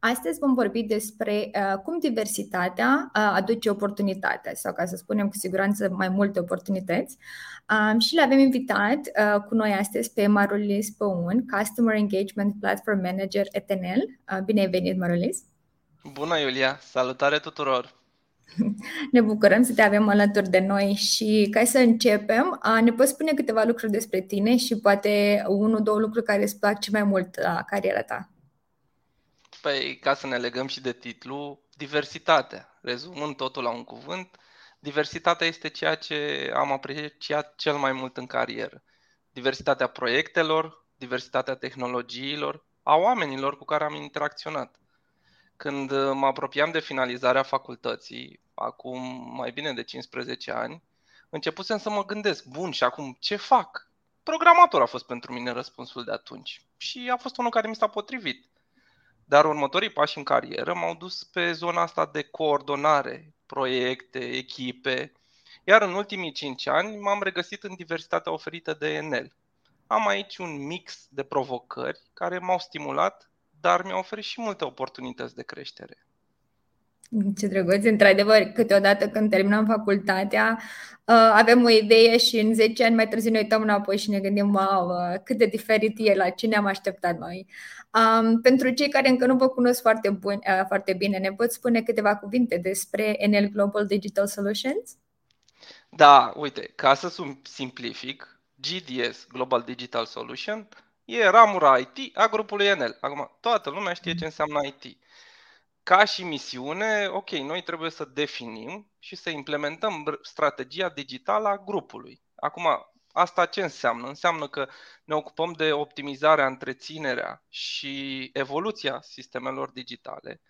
Astăzi vom vorbi despre uh, cum diversitatea uh, aduce oportunitate sau, ca să spunem cu siguranță, mai multe oportunități. Um, și l-avem invitat uh, cu noi astăzi pe Marulis Păun, Customer Engagement Platform Manager ETNL. Uh, bine ai venit, Marulis! Bună, Iulia! Salutare tuturor! Ne bucurăm să te avem alături de noi și ca să începem, ne poți spune câteva lucruri despre tine și poate unul, două lucruri care îți plac cel mai mult la cariera ta. Păi, ca să ne legăm și de titlu, diversitatea. Rezumând totul la un cuvânt, diversitatea este ceea ce am apreciat cel mai mult în carieră. Diversitatea proiectelor, diversitatea tehnologiilor, a oamenilor cu care am interacționat. Când mă apropiam de finalizarea facultății, acum mai bine de 15 ani, începusem să mă gândesc, bun, și acum ce fac? Programator a fost pentru mine răspunsul de atunci și a fost unul care mi s-a potrivit. Dar următorii pași în carieră m-au dus pe zona asta de coordonare, proiecte, echipe, iar în ultimii 5 ani m-am regăsit în diversitatea oferită de Enel. Am aici un mix de provocări care m-au stimulat, dar mi-au oferit și multe oportunități de creștere. Ce drăguț, într-adevăr, câteodată când terminăm facultatea, uh, avem o idee și în 10 ani mai târziu ne uităm înapoi și ne gândim, wow, uh, cât de diferit e, la ce ne-am așteptat noi. Um, pentru cei care încă nu vă cunosc foarte, bun, uh, foarte bine, ne pot spune câteva cuvinte despre NL Global Digital Solutions? Da, uite, ca să simplific, GDS, Global Digital Solution, e ramura IT a grupului NL. Acum, toată lumea știe ce înseamnă IT ca și misiune, ok, noi trebuie să definim și să implementăm strategia digitală a grupului. Acum, asta ce înseamnă? Înseamnă că ne ocupăm de optimizarea, întreținerea și evoluția sistemelor digitale,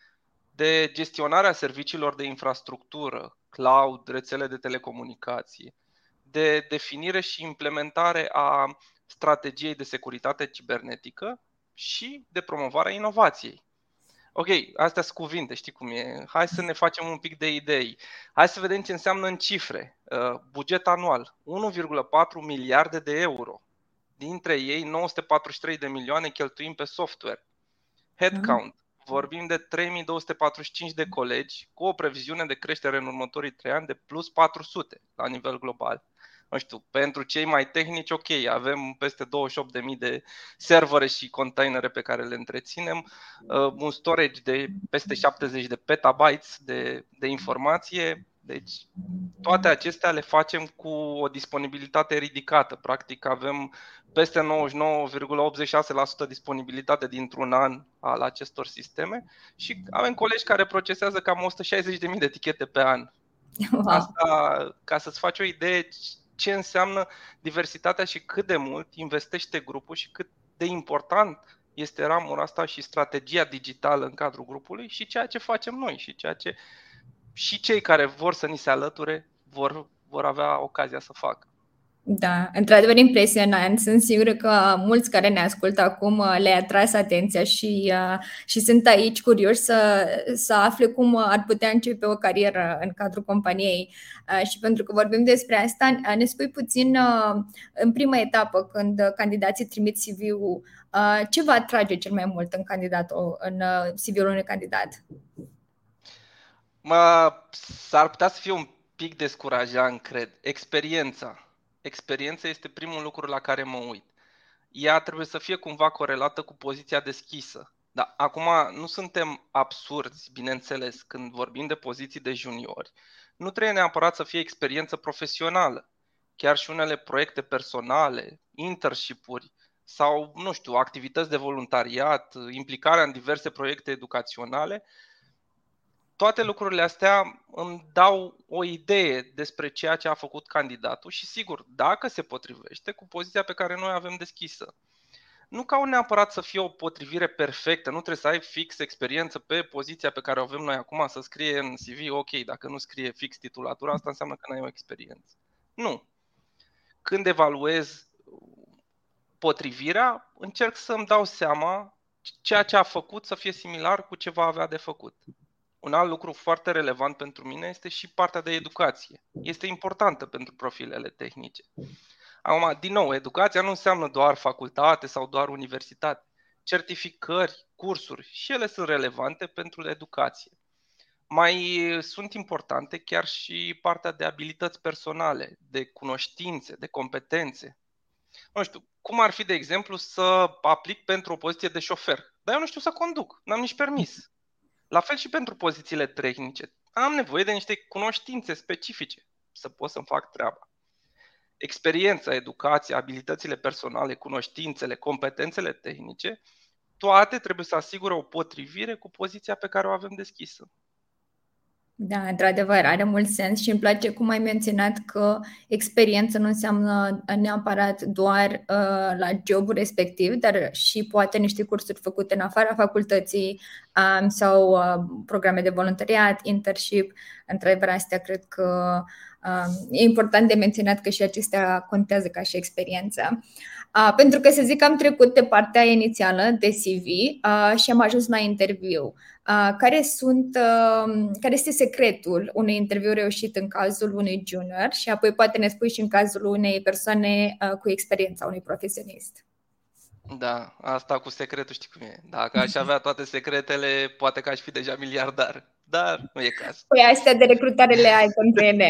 de gestionarea serviciilor de infrastructură, cloud, rețele de telecomunicații, de definire și implementare a strategiei de securitate cibernetică și de promovarea inovației. Ok, astea sunt cuvinte, știi cum e. Hai să ne facem un pic de idei. Hai să vedem ce înseamnă în cifre. Uh, buget anual, 1,4 miliarde de euro. Dintre ei, 943 de milioane cheltuim pe software. Headcount, vorbim de 3245 de colegi cu o previziune de creștere în următorii 3 ani de plus 400 la nivel global nu știu, pentru cei mai tehnici, ok, avem peste 28.000 de servere și containere pe care le întreținem, uh, un storage de peste 70 de petabytes de, de informație, deci toate acestea le facem cu o disponibilitate ridicată. Practic avem peste 99,86% disponibilitate dintr-un an al acestor sisteme și avem colegi care procesează cam 160.000 de etichete pe an. Wow. Asta, ca să-ți faci o idee ce înseamnă diversitatea și cât de mult investește grupul și cât de important este ramura asta și strategia digitală în cadrul grupului și ceea ce facem noi și ceea ce și cei care vor să ni se alăture vor, vor avea ocazia să facă. Da, într-adevăr impresionant. Sunt sigură că mulți care ne ascultă acum uh, le-a atras atenția și, uh, și sunt aici curioși să, să afle cum ar putea începe o carieră în cadrul companiei. Uh, și pentru că vorbim despre asta, ne spui puțin în prima etapă, când candidații trimit CV-ul, ce vă atrage cel mai mult în, candidatul, în CV-ul unui candidat? Mă, s-ar putea să fie un pic descurajant, cred. Experiența experiența este primul lucru la care mă uit. Ea trebuie să fie cumva corelată cu poziția deschisă. Da, acum nu suntem absurzi, bineînțeles, când vorbim de poziții de juniori. Nu trebuie neapărat să fie experiență profesională. Chiar și unele proiecte personale, internship-uri sau, nu știu, activități de voluntariat, implicarea în diverse proiecte educaționale toate lucrurile astea îmi dau o idee despre ceea ce a făcut candidatul și sigur, dacă se potrivește cu poziția pe care noi avem deschisă. nu ca neapărat să fie o potrivire perfectă, nu trebuie să ai fix experiență pe poziția pe care o avem noi acum, să scrie în CV, ok, dacă nu scrie fix titulatura, asta înseamnă că nu ai o experiență. Nu. Când evaluez potrivirea, încerc să-mi dau seama ceea ce a făcut să fie similar cu ce va avea de făcut. Un alt lucru foarte relevant pentru mine este și partea de educație. Este importantă pentru profilele tehnice. Acum, din nou, educația nu înseamnă doar facultate sau doar universitate. Certificări, cursuri, și ele sunt relevante pentru educație. Mai sunt importante chiar și partea de abilități personale, de cunoștințe, de competențe. Nu știu, cum ar fi, de exemplu, să aplic pentru o poziție de șofer? Dar eu nu știu să conduc, n-am nici permis. La fel și pentru pozițiile tehnice. Am nevoie de niște cunoștințe specifice să pot să-mi fac treaba. Experiența, educația, abilitățile personale, cunoștințele, competențele tehnice, toate trebuie să asigure o potrivire cu poziția pe care o avem deschisă. Da, într-adevăr, are mult sens și îmi place cum ai menționat că experiență nu înseamnă neapărat doar uh, la jobul respectiv, dar și poate niște cursuri făcute în afara facultății um, sau uh, programe de voluntariat, internship. Într-adevăr, astea cred că uh, e important de menționat că și acestea contează ca și experiență. Uh, pentru că să zic că am trecut de partea inițială de CV uh, și am ajuns la interviu. Uh, care, sunt, uh, care este secretul unui interviu reușit în cazul unui junior și apoi poate ne spui și în cazul unei persoane uh, cu experiența, unui profesionist. Da, asta cu secretul știi cum e. Dacă aș avea toate secretele, poate că aș fi deja miliardar dar nu e caz. Păi astea de recrutare le ai pentru ele.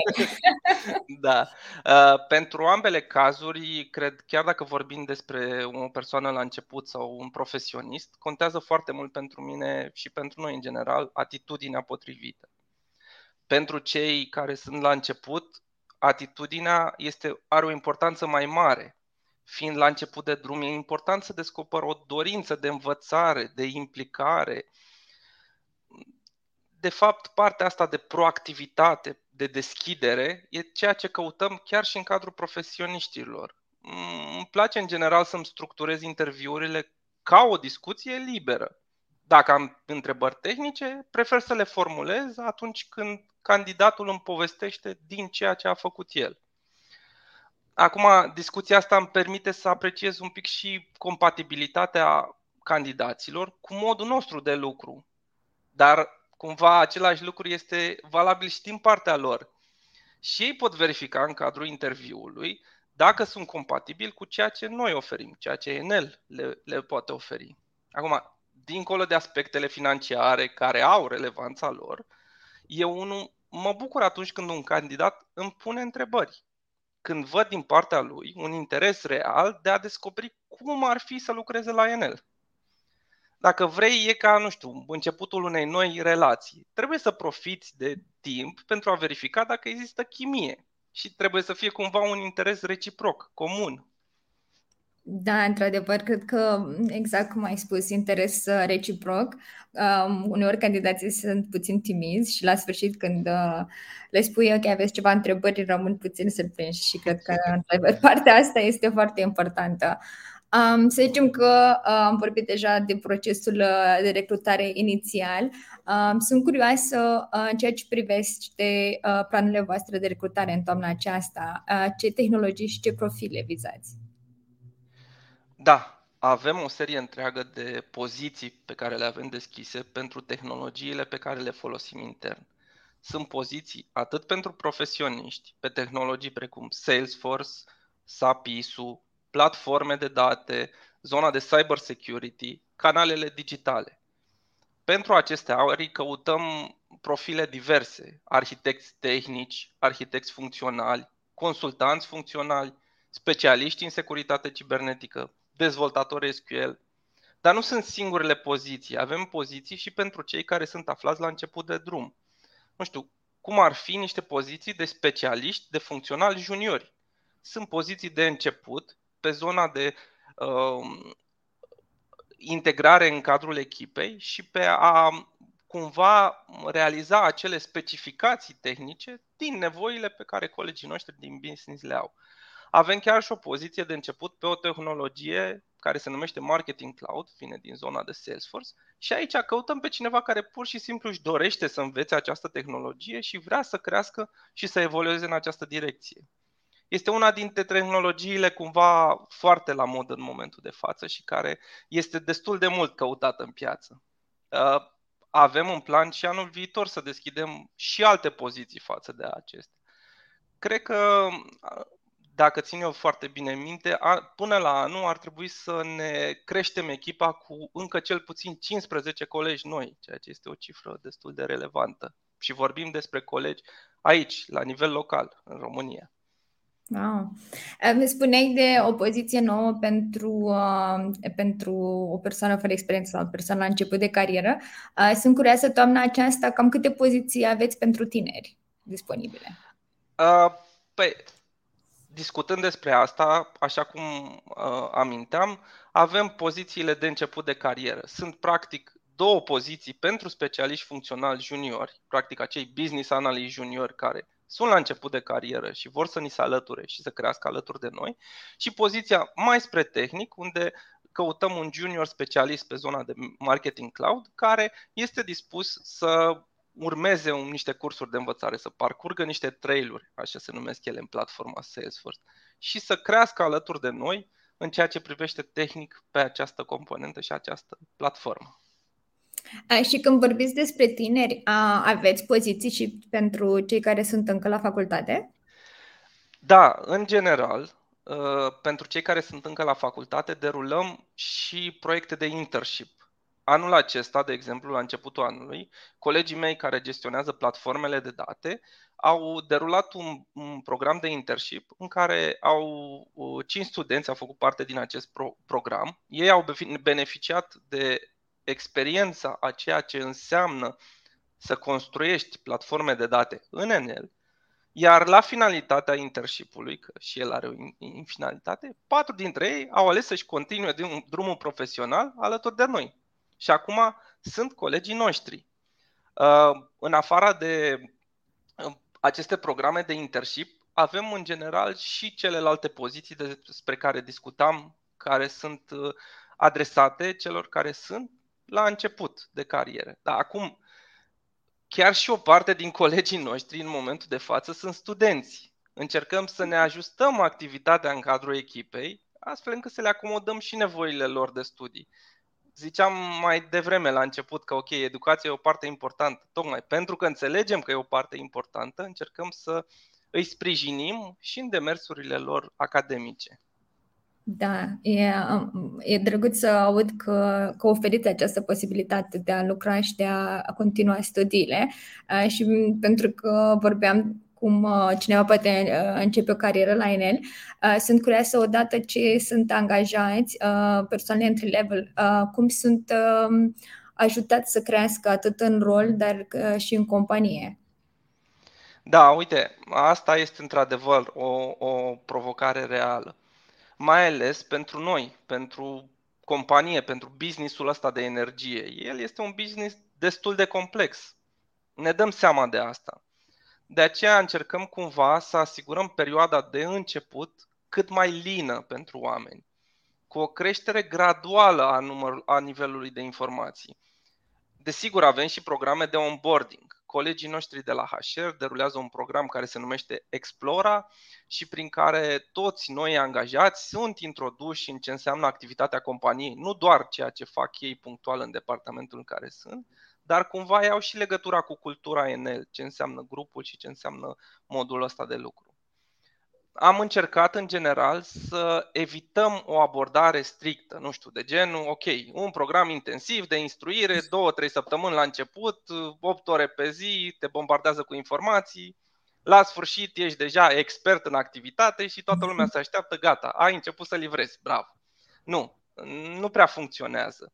da. Uh, pentru ambele cazuri, cred, chiar dacă vorbim despre o persoană la început sau un profesionist, contează foarte mult pentru mine și pentru noi în general atitudinea potrivită. Pentru cei care sunt la început, atitudinea este, are o importanță mai mare. Fiind la început de drum, e important să descoper o dorință de învățare, de implicare, de fapt, partea asta de proactivitate, de deschidere, e ceea ce căutăm chiar și în cadrul profesioniștilor. Mm, îmi place în general să-mi structurez interviurile ca o discuție liberă. Dacă am întrebări tehnice, prefer să le formulez atunci când candidatul îmi povestește din ceea ce a făcut el. Acum, discuția asta îmi permite să apreciez un pic și compatibilitatea candidaților cu modul nostru de lucru. Dar cumva același lucru este valabil și din partea lor. Și ei pot verifica în cadrul interviului dacă sunt compatibili cu ceea ce noi oferim, ceea ce Enel le, le poate oferi. Acum, dincolo de aspectele financiare care au relevanța lor, eu unul mă bucur atunci când un candidat îmi pune întrebări. Când văd din partea lui un interes real de a descoperi cum ar fi să lucreze la Enel dacă vrei, e ca, nu știu, începutul unei noi relații. Trebuie să profiți de timp pentru a verifica dacă există chimie și trebuie să fie cumva un interes reciproc, comun. Da, într-adevăr, cred că exact cum ai spus, interes uh, reciproc. Um, uneori candidații sunt puțin timizi și la sfârșit când uh, le spui că aveți ceva întrebări, rămân puțin surprinși și cred că într-adevăr partea asta este foarte importantă. Um, să zicem că uh, am vorbit deja de procesul uh, de recrutare inițial. Um, sunt curioasă uh, în ceea ce privește uh, planurile voastre de recrutare în toamna aceasta. Uh, ce tehnologii și ce profile vizați? Da, avem o serie întreagă de poziții pe care le avem deschise pentru tehnologiile pe care le folosim intern. Sunt poziții atât pentru profesioniști pe tehnologii precum Salesforce, SAP ISU, platforme de date, zona de cyber security, canalele digitale. Pentru aceste auri căutăm profile diverse, arhitecți tehnici, arhitecți funcționali, consultanți funcționali, specialiști în securitate cibernetică, dezvoltatori SQL. Dar nu sunt singurele poziții, avem poziții și pentru cei care sunt aflați la început de drum. Nu știu, cum ar fi niște poziții de specialiști, de funcționali juniori. Sunt poziții de început pe zona de uh, integrare în cadrul echipei și pe a cumva realiza acele specificații tehnice din nevoile pe care colegii noștri din business le au. Avem chiar și o poziție de început pe o tehnologie care se numește Marketing Cloud, vine din zona de Salesforce și aici căutăm pe cineva care pur și simplu își dorește să învețe această tehnologie și vrea să crească și să evolueze în această direcție. Este una dintre tehnologiile cumva foarte la mod în momentul de față și care este destul de mult căutată în piață. Uh, avem un plan și anul viitor să deschidem și alte poziții față de acestea. Cred că dacă țin eu foarte bine minte, până la anul ar trebui să ne creștem echipa cu încă cel puțin 15 colegi noi, ceea ce este o cifră destul de relevantă. Și vorbim despre colegi aici, la nivel local, în România. Wow. Îmi spuneai de o poziție nouă pentru, uh, pentru o persoană fără experiență sau o persoană la început de carieră. Uh, sunt curioasă, toamna aceasta, cam câte poziții aveți pentru tineri disponibile? Uh, păi, discutând despre asta, așa cum uh, aminteam, avem pozițiile de început de carieră. Sunt practic două poziții pentru specialiști funcționali juniori, practic acei business analyst juniori care sunt la început de carieră și vor să ni se alăture și să crească alături de noi, și poziția mai spre tehnic, unde căutăm un junior specialist pe zona de marketing cloud care este dispus să urmeze un, niște cursuri de învățare, să parcurgă niște trailuri, așa se numesc ele în platforma Salesforce, și să crească alături de noi în ceea ce privește tehnic pe această componentă și această platformă. A, și când vorbiți despre tineri, a, aveți poziții și pentru cei care sunt încă la facultate? Da, în general, ă, pentru cei care sunt încă la facultate, derulăm și proiecte de internship Anul acesta, de exemplu, la începutul anului, colegii mei care gestionează platformele de date au derulat un, un program de internship în care au cinci studenți au făcut parte din acest pro- program. Ei au beneficiat de experiența a ceea ce înseamnă să construiești platforme de date în NL, iar la finalitatea internship-ului, că și el are o finalitate, patru dintre ei au ales să-și continue drumul profesional alături de noi. Și acum sunt colegii noștri. Uh, în afara de uh, aceste programe de internship, avem în general și celelalte poziții despre care discutam, care sunt uh, adresate celor care sunt la început de carieră. Dar acum, chiar și o parte din colegii noștri în momentul de față sunt studenți. Încercăm să ne ajustăm activitatea în cadrul echipei, astfel încât să le acomodăm și nevoile lor de studii ziceam mai devreme la început că, ok, educația e o parte importantă. Tocmai pentru că înțelegem că e o parte importantă, încercăm să îi sprijinim și în demersurile lor academice. Da, e, e drăguț să aud că, că oferiți această posibilitate de a lucra și de a continua studiile și pentru că vorbeam cum uh, cineva poate uh, începe o carieră la Enel. Uh, sunt curioasă odată ce sunt angajați persoane entry-level, cum sunt um, ajutați să crească atât în rol, dar și în companie. Da, uite, asta este într-adevăr o, o provocare reală. Mai ales pentru noi, pentru companie, pentru businessul ăsta de energie. El este un business destul de complex. Ne dăm seama de asta. De aceea încercăm cumva să asigurăm perioada de început cât mai lină pentru oameni, cu o creștere graduală a, număr, a nivelului de informații. Desigur, avem și programe de onboarding. Colegii noștri de la HR derulează un program care se numește Explora și prin care toți noi angajați sunt introduși în ce înseamnă activitatea companiei, nu doar ceea ce fac ei punctual în departamentul în care sunt, dar cumva iau și legătura cu cultura Enel, ce înseamnă grupul și ce înseamnă modul ăsta de lucru. Am încercat în general să evităm o abordare strictă, nu știu, de genul, ok, un program intensiv de instruire, două, trei săptămâni la început, 8 ore pe zi, te bombardează cu informații, la sfârșit ești deja expert în activitate și toată lumea se așteaptă, gata, ai început să livrezi, bravo. Nu, nu prea funcționează.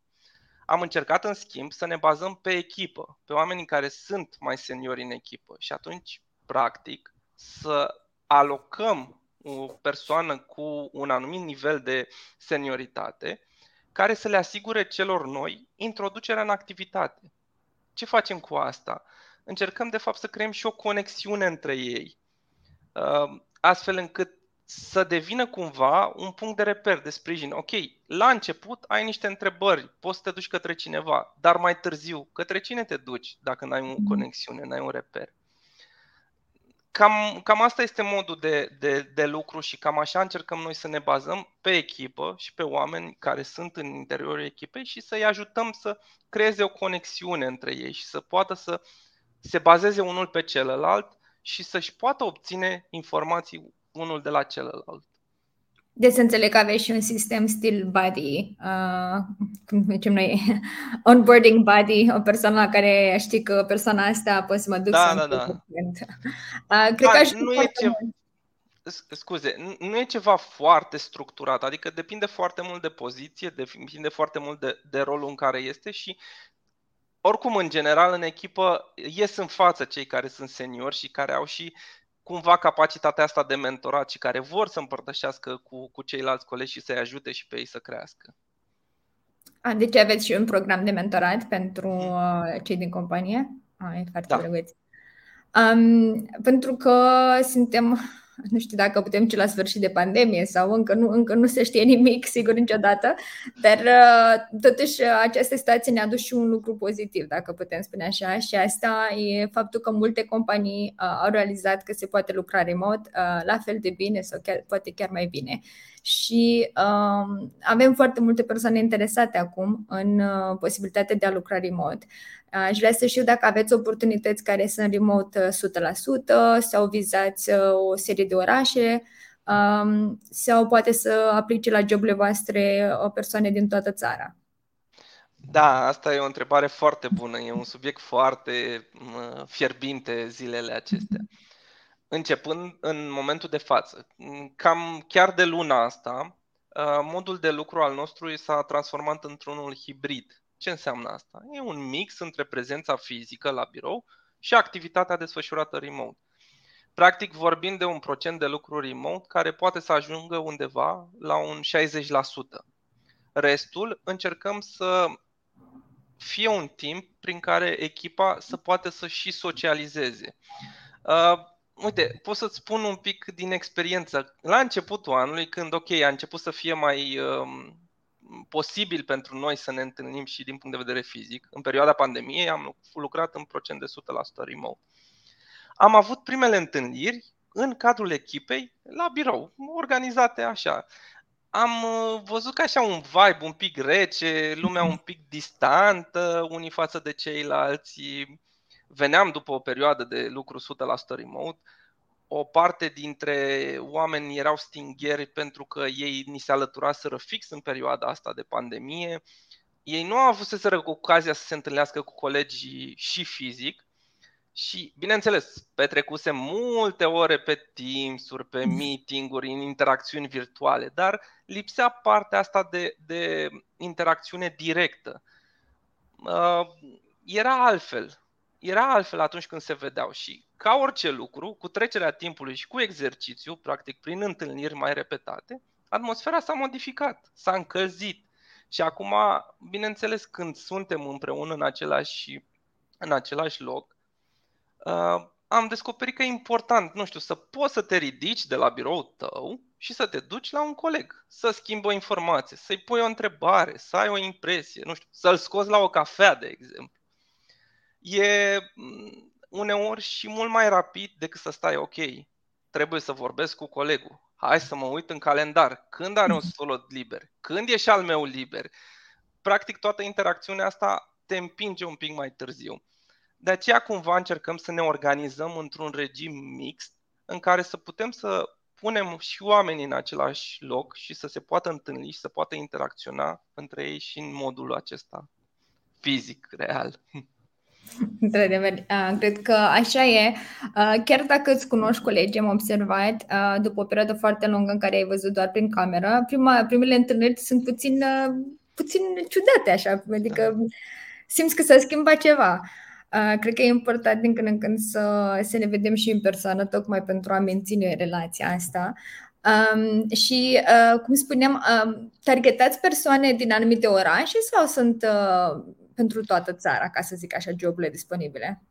Am încercat, în schimb, să ne bazăm pe echipă, pe oamenii care sunt mai seniori în echipă și atunci, practic, să alocăm o persoană cu un anumit nivel de senioritate care să le asigure celor noi introducerea în activitate. Ce facem cu asta? Încercăm, de fapt, să creăm și o conexiune între ei, uh, astfel încât să devină cumva un punct de reper, de sprijin. Ok, la început ai niște întrebări, poți să te duci către cineva, dar mai târziu, către cine te duci dacă n-ai o conexiune, n-ai un reper? Cam, cam asta este modul de, de, de lucru și cam așa încercăm noi să ne bazăm pe echipă și pe oameni care sunt în interiorul echipei și să-i ajutăm să creeze o conexiune între ei și să poată să se bazeze unul pe celălalt și să-și poată obține informații unul de la celălalt. Deci să înțeleg că aveți și un sistem still body, uh, cum zicem noi, onboarding body, o persoană la care știi că persoana asta poate să mă duc da, să da, da. Uh, cred da, că nu e ce... Scuze, nu e ceva foarte structurat, adică depinde foarte mult de poziție, depinde foarte mult de, de rolul în care este și oricum, în general, în echipă ies în față cei care sunt seniori și care au și cumva capacitatea asta de mentorat și care vor să împărtășească cu, cu ceilalți colegi și să-i ajute și pe ei să crească. A, deci aveți și un program de mentorat pentru uh, cei din companie? A, e foarte da. drăguț. Um, pentru că suntem nu știu dacă putem ce la sfârșit de pandemie sau încă nu, încă nu se știe nimic, sigur, niciodată, dar uh, totuși această situație ne-a dus și un lucru pozitiv, dacă putem spune așa, și asta e faptul că multe companii uh, au realizat că se poate lucra remote uh, la fel de bine sau chiar, poate chiar mai bine. Și uh, avem foarte multe persoane interesate acum în uh, posibilitatea de a lucra remote. Aș vrea să știu dacă aveți oportunități care sunt remote 100% uh, sau vizați uh, o serie de orașe um, sau poate să aplice la joburile voastre o persoane din toată țara. Da, asta e o întrebare foarte bună. E un subiect foarte fierbinte zilele acestea. Începând în momentul de față, cam chiar de luna asta, uh, modul de lucru al nostru s-a transformat într-unul hibrid. Ce înseamnă asta? E un mix între prezența fizică la birou și activitatea desfășurată remote. Practic vorbim de un procent de lucru remote care poate să ajungă undeva la un 60%. Restul încercăm să fie un timp prin care echipa să poate să și socializeze. Uh, uite, pot să-ți spun un pic din experiență. La începutul anului, când, ok, a început să fie mai uh, posibil pentru noi să ne întâlnim și din punct de vedere fizic. În perioada pandemiei am lucrat în procent de 100% remote. Am avut primele întâlniri în cadrul echipei la birou, organizate așa. Am uh, văzut că așa un vibe un pic rece, lumea un pic distantă unii față de ceilalți. Veneam după o perioadă de lucru 100% remote o parte dintre oameni erau stingheri pentru că ei ni se alăturaseră fix în perioada asta de pandemie. Ei nu au avut ocazia să se întâlnească cu colegii și fizic și, bineînțeles, petrecuse multe ore pe Teams-uri, pe meeting-uri, în interacțiuni virtuale, dar lipsea partea asta de, de interacțiune directă. Uh, era altfel era altfel atunci când se vedeau și ca orice lucru, cu trecerea timpului și cu exercițiu, practic prin întâlniri mai repetate, atmosfera s-a modificat, s-a încălzit. Și acum, bineînțeles, când suntem împreună în același, în același loc, uh, am descoperit că e important, nu știu, să poți să te ridici de la biroul tău și să te duci la un coleg, să schimbi o informație, să-i pui o întrebare, să ai o impresie, nu știu, să-l scoți la o cafea, de exemplu e mm, uneori și mult mai rapid decât să stai, ok, trebuie să vorbesc cu colegul, hai să mă uit în calendar, când are un mhm. slot liber, când e și al meu liber. Practic toată interacțiunea asta te împinge un pic mai târziu. De aceea cumva încercăm să ne organizăm într-un regim mixt în care să putem să punem și oamenii în același loc și să se poată întâlni și să poată interacționa între ei și în modul acesta fizic, real. Într-adevăr, cred că așa e. Chiar dacă îți cunoști colegii, am observat, după o perioadă foarte lungă în care ai văzut doar prin cameră, prima, primele întâlniri sunt puțin, puțin ciudate, așa, adică simți că s-a schimbat ceva. Cred că e important din când în când să, să ne vedem și în persoană, tocmai pentru a menține relația asta. Um, și, uh, cum spuneam, uh, targetați persoane din anumite orașe sau sunt uh, pentru toată țara, ca să zic așa, joburile disponibile?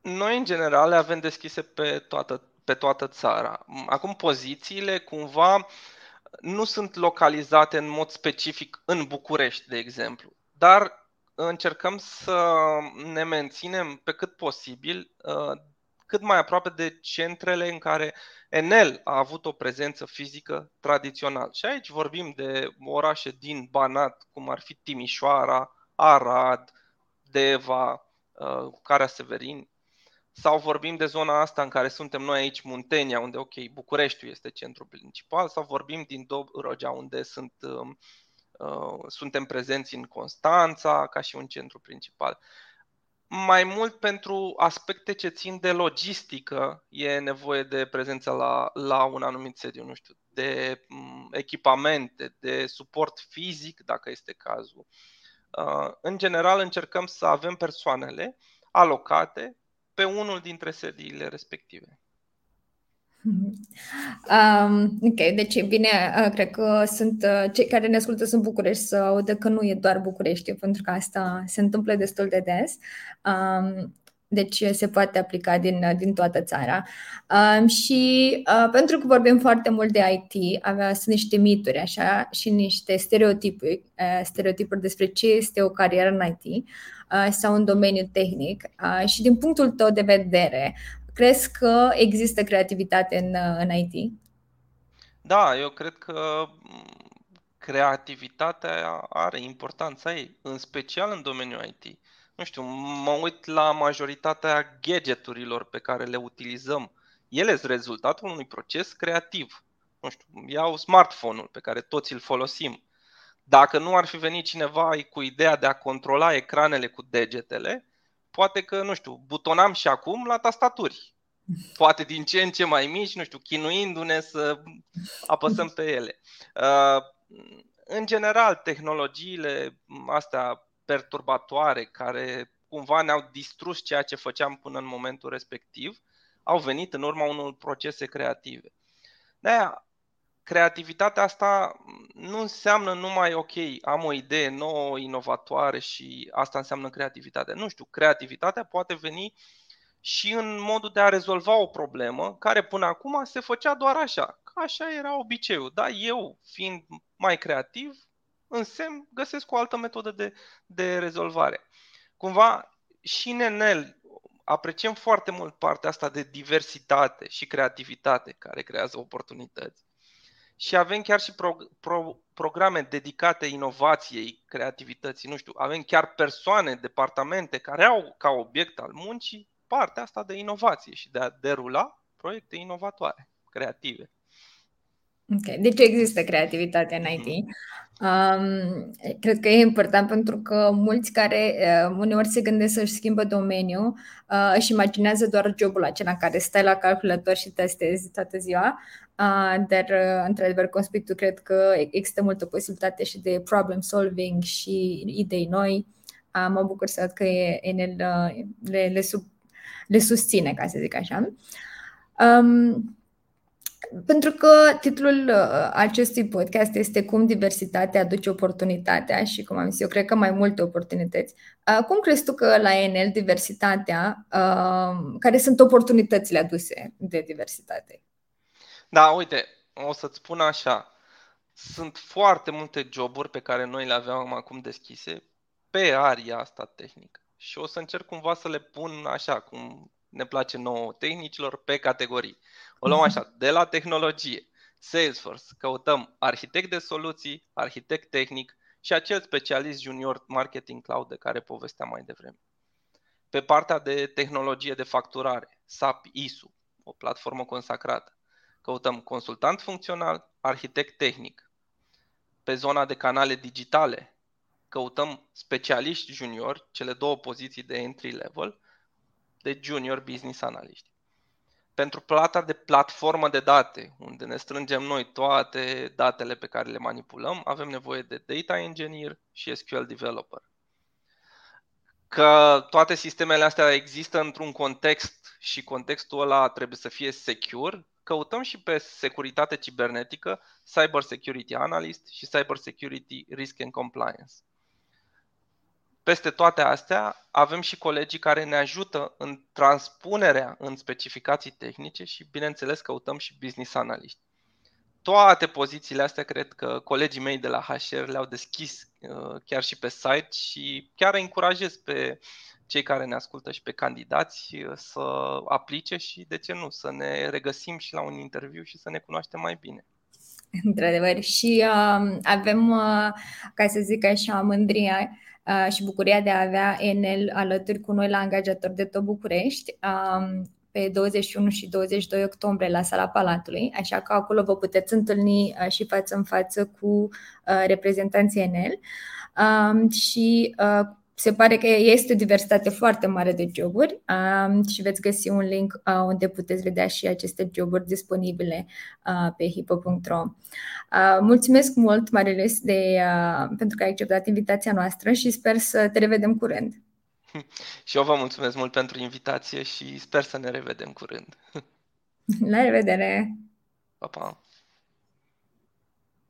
Noi, în general, le avem deschise pe toată, pe toată țara. Acum pozițiile cumva nu sunt localizate în mod specific în București, de exemplu, dar încercăm să ne menținem pe cât posibil uh, cât mai aproape de centrele în care Enel a avut o prezență fizică tradițional. Și aici vorbim de orașe din Banat, cum ar fi Timișoara, Arad, Deva, uh, Carea Severin, sau vorbim de zona asta în care suntem noi aici, Muntenia, unde, ok, Bucureștiul este centrul principal, sau vorbim din Dobrogea, unde sunt, uh, uh, suntem prezenți în Constanța, ca și un centru principal. Mai mult pentru aspecte ce țin de logistică e nevoie de prezența la, la un anumit sediu, nu știu, de m- echipamente, de suport fizic, dacă este cazul. Uh, în general încercăm să avem persoanele alocate pe unul dintre sediile respective. Um, ok, deci bine, uh, cred că sunt uh, cei care ne ascultă sunt București să audă că nu e doar București, pentru că asta se întâmplă destul de des. Um, deci se poate aplica din, din toată țara. Um, și uh, pentru că vorbim foarte mult de IT, avea sunt niște mituri așa și niște stereotipuri, uh, stereotipuri despre ce este o carieră în IT uh, sau un domeniu tehnic. Uh, și din punctul tău de vedere, Crezi că există creativitate în, în IT? Da, eu cred că creativitatea are importanța ei, în special în domeniul IT. Nu știu, mă uit la majoritatea gadgeturilor pe care le utilizăm. Ele sunt rezultatul unui proces creativ. Nu știu, iau smartphone-ul pe care toți îl folosim. Dacă nu ar fi venit cineva cu ideea de a controla ecranele cu degetele, poate că, nu știu, butonam și acum la tastaturi. Poate din ce în ce mai mici, nu știu, chinuindu-ne să apăsăm pe ele. Uh, în general, tehnologiile astea perturbatoare care cumva ne-au distrus ceea ce făceam până în momentul respectiv, au venit în urma unor procese creative. De-aia, creativitatea asta nu înseamnă numai, ok, am o idee nouă, inovatoare și asta înseamnă creativitate. Nu știu, creativitatea poate veni și în modul de a rezolva o problemă care până acum se făcea doar așa. Că așa era obiceiul. Da, eu, fiind mai creativ, însemn găsesc o altă metodă de, de rezolvare. Cumva și în Enel apreciem foarte mult partea asta de diversitate și creativitate care creează oportunități și avem chiar și pro, pro, programe dedicate inovației, creativității, nu știu, avem chiar persoane, departamente care au ca obiect al muncii partea asta de inovație și de a derula proiecte inovatoare, creative. Ok, deci există creativitate în IT. Mhm. Um, cred că e important pentru că mulți care uh, uneori se gândesc să-și schimbă domeniul uh, își imaginează doar jobul acela în care stai la calculator și testezi toată ziua, uh, dar uh, într-adevăr, cum spui tu, cred că există multă posibilitate și de problem solving și idei noi. Uh, mă bucur să văd că Enel uh, le, le, sub, le susține, ca să zic așa. Um, pentru că titlul uh, acestui podcast este Cum diversitatea aduce oportunitatea și, cum am zis, eu cred că mai multe oportunități. Uh, cum crezi tu că la Enel diversitatea, uh, care sunt oportunitățile aduse de diversitate? Da, uite, o să-ți spun așa. Sunt foarte multe joburi pe care noi le aveam acum deschise pe aria asta tehnică. Și o să încerc cumva să le pun așa, cum ne place nouă tehnicilor, pe categorii. O luăm așa, de la tehnologie, Salesforce, căutăm arhitect de soluții, arhitect tehnic și acel specialist junior marketing cloud de care povesteam mai devreme. Pe partea de tehnologie de facturare, SAP ISU, o platformă consacrată, căutăm consultant funcțional, arhitect tehnic. Pe zona de canale digitale, căutăm specialiști junior, cele două poziții de entry level, de junior business analyst pentru plata de platformă de date, unde ne strângem noi toate datele pe care le manipulăm, avem nevoie de data engineer și SQL developer. Că toate sistemele astea există într-un context și contextul ăla trebuie să fie secure, căutăm și pe securitate cibernetică Cyber Security Analyst și Cyber Security Risk and Compliance. Peste toate astea, avem și colegii care ne ajută în transpunerea în specificații tehnice și, bineînțeles, căutăm și business analyst. Toate pozițiile astea cred că colegii mei de la HR le-au deschis uh, chiar și pe site și chiar încurajez pe cei care ne ascultă și pe candidați uh, să aplice și, de ce nu, să ne regăsim și la un interviu și să ne cunoaștem mai bine. Într-adevăr. Și uh, avem, uh, ca să zic așa, mândria uh, și bucuria de a avea Enel alături cu noi la angajator de tot București. Uh, pe 21 și 22 octombrie la sala Palatului, așa că acolo vă puteți întâlni uh, și față în față cu uh, reprezentanții Enel. Um, și uh, se pare că este o diversitate foarte mare de joburi um, și veți găsi un link uh, unde puteți vedea și aceste joburi disponibile uh, pe hipo.ro. Uh, mulțumesc mult, Marilis, de, uh, pentru că ai acceptat invitația noastră și sper să te revedem curând. Și eu vă mulțumesc mult pentru invitație și sper să ne revedem curând. La revedere! Pa, pa!